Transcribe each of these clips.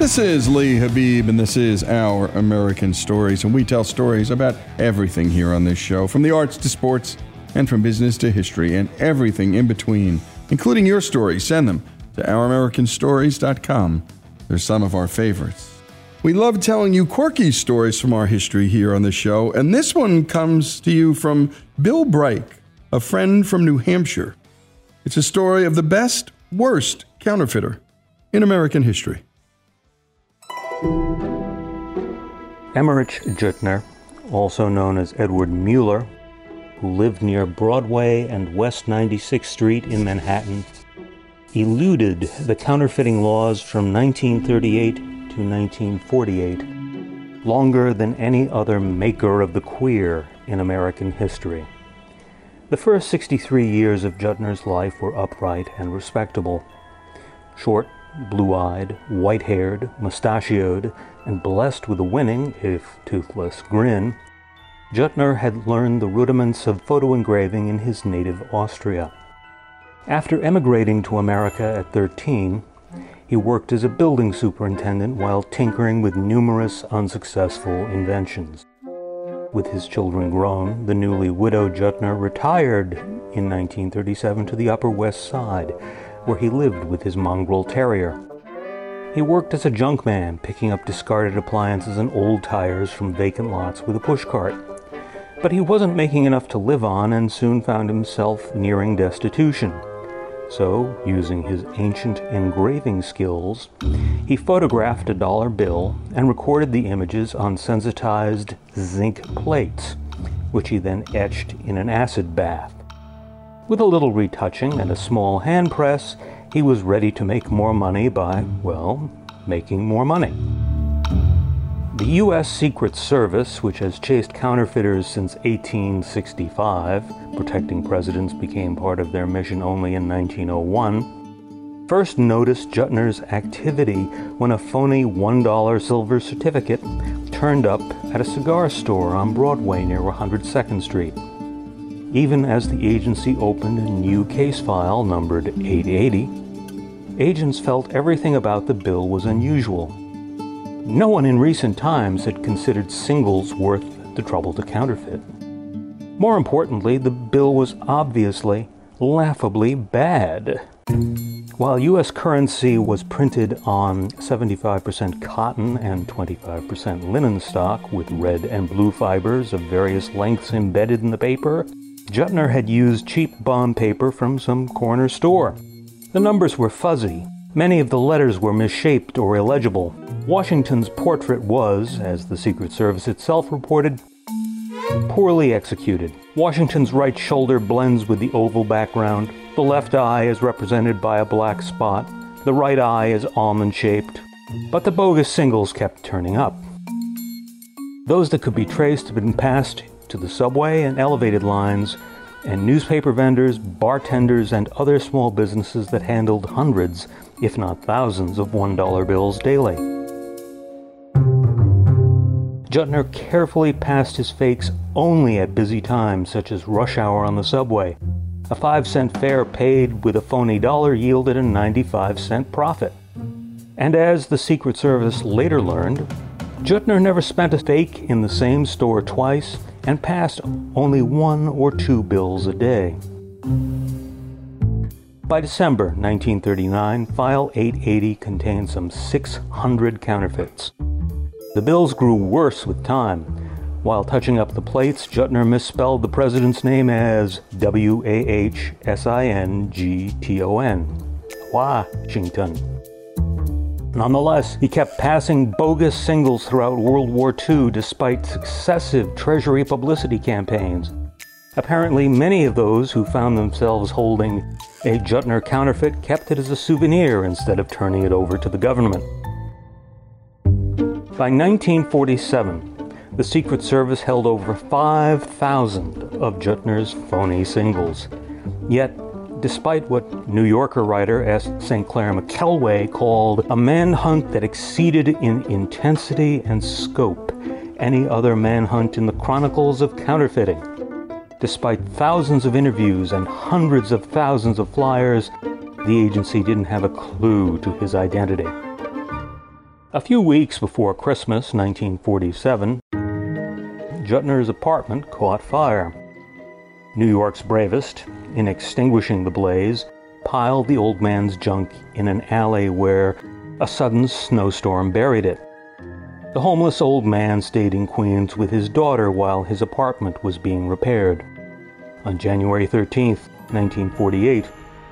This is Lee Habeeb, and this is Our American Stories. And we tell stories about everything here on this show from the arts to sports, and from business to history, and everything in between, including your stories. Send them to OurAmericanStories.com. They're some of our favorites. We love telling you quirky stories from our history here on the show, and this one comes to you from Bill Brike, a friend from New Hampshire. It's a story of the best, worst counterfeiter in American history. Emerich Juettner, also known as Edward Mueller, who lived near Broadway and West 96th Street in Manhattan, eluded the counterfeiting laws from 1938 to 1948, longer than any other maker of the queer in American history. The first 63 years of Juettner's life were upright and respectable. Short, blue eyed, white haired, mustachioed, and blessed with a winning, if toothless, grin, Juettner had learned the rudiments of photo engraving in his native Austria. After emigrating to America at 13, he worked as a building superintendent while tinkering with numerous unsuccessful inventions. With his children grown, the newly widowed Juettner retired in 1937 to the Upper West Side, where he lived with his mongrel terrier. He worked as a junkman, picking up discarded appliances and old tires from vacant lots with a pushcart. But he wasn't making enough to live on and soon found himself nearing destitution. So, using his ancient engraving skills, he photographed a dollar bill and recorded the images on sensitized zinc plates, which he then etched in an acid bath. With a little retouching and a small hand press, he was ready to make more money by, well, making more money. The U.S. Secret Service, which has chased counterfeiters since 1865, protecting presidents became part of their mission only in 1901, first noticed Juettner's activity when a phony $1 silver certificate turned up at a cigar store on Broadway near 102nd Street. Even as the agency opened a new case file numbered 880, agents felt everything about the bill was unusual. No one in recent times had considered singles worth the trouble to counterfeit. More importantly, the bill was obviously laughably bad. While U.S. currency was printed on 75% cotton and 25% linen stock with red and blue fibers of various lengths embedded in the paper, Juettner had used cheap bond paper from some corner store. The numbers were fuzzy, Many of the letters were misshaped or illegible. Washington's portrait was, as the Secret Service itself reported, poorly executed. Washington's right shoulder blends with the oval background. The left eye is represented by a black spot. The right eye is almond shaped. But the bogus singles kept turning up. Those that could be traced had been passed to the subway and elevated lines, and newspaper vendors, bartenders, and other small businesses that handled hundreds, if not thousands, of $1 bills daily. Juettner carefully passed his fakes only at busy times, such as rush hour on the subway. A 5 cent fare paid with a phony dollar yielded a 95 cent profit. And as the Secret Service later learned, Juettner never spent a fake in the same store twice and passed only one or two bills a day. By December 1939, File 880 contained some 600 counterfeits. The bills grew worse with time. While touching up the plates, Juettner misspelled the president's name as W A H S I N G T O N. Washington. Nonetheless, he kept passing bogus singles throughout World War II despite successive Treasury publicity campaigns. Apparently, many of those who found themselves holding a Juettner counterfeit kept it as a souvenir instead of turning it over to the government. By 1947, the Secret Service held over 5,000 of Juettner's phony singles. Yet, despite what New Yorker writer S. St. Clair McKelway called a manhunt that exceeded in intensity and scope any other manhunt in the chronicles of counterfeiting. Despite thousands of interviews and hundreds of thousands of flyers, the agency didn't have a clue to his identity. A few weeks before Christmas 1947, Juettner's apartment caught fire. New York's bravest, in extinguishing the blaze, piled the old man's junk in an alley where a sudden snowstorm buried it. The homeless old man stayed in Queens with his daughter while his apartment was being repaired. On January 13, 1948,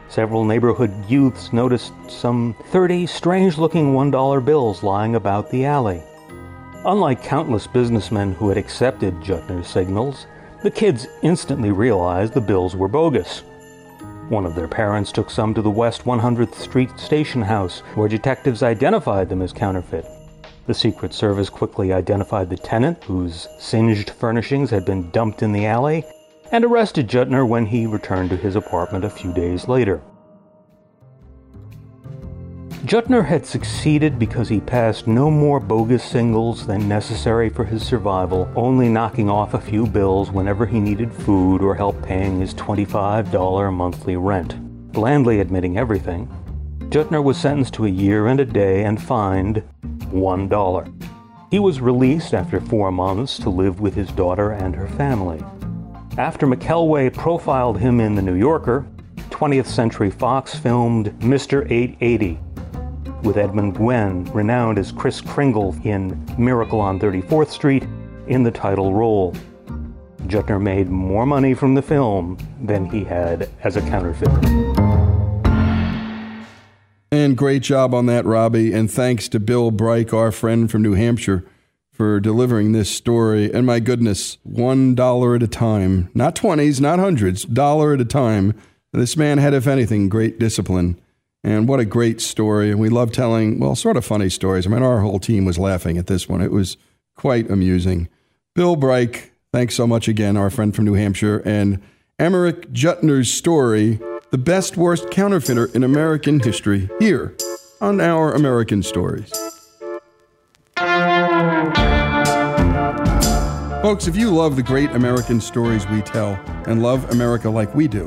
several neighborhood youths noticed some 30 strange looking $1 bills lying about the alley. Unlike countless businessmen who had accepted Juettner's signals, the kids instantly realized the bills were bogus. One of their parents took some to the West 100th Street station house, where detectives identified them as counterfeit. The Secret Service quickly identified the tenant, whose singed furnishings had been dumped in the alley, and arrested Juettner when he returned to his apartment a few days later. Juettner had succeeded because he passed no more bogus singles than necessary for his survival, only knocking off a few bills whenever he needed food or help paying his $25 monthly rent. Blandly admitting everything, Juettner was sentenced to a year and a day and fined $1. He was released after four months to live with his daughter and her family. After McKelway profiled him in The New Yorker, 20th Century Fox filmed Mr. 880 with Edmund Gwenn, renowned as Kris Kringle in Miracle on 34th Street, in the title role. Juettner made more money from the film than he had as a counterfeiter. And great job on that, Robbie. And thanks to Bill Brike, our friend from New Hampshire, for delivering this story. And my goodness, one dollar at a time, not twenties, not hundreds, dollar at a time. This man had, if anything, great discipline. And what a great story. And we love telling, well, sort of funny stories. I mean, our whole team was laughing at this one. It was quite amusing. Bill Brike, thanks so much again, our friend from New Hampshire. And Emerich Juettner's story, The Best Worst Counterfeiter in American History, here on Our American Stories. Folks, if you love the great American stories we tell and love America like we do,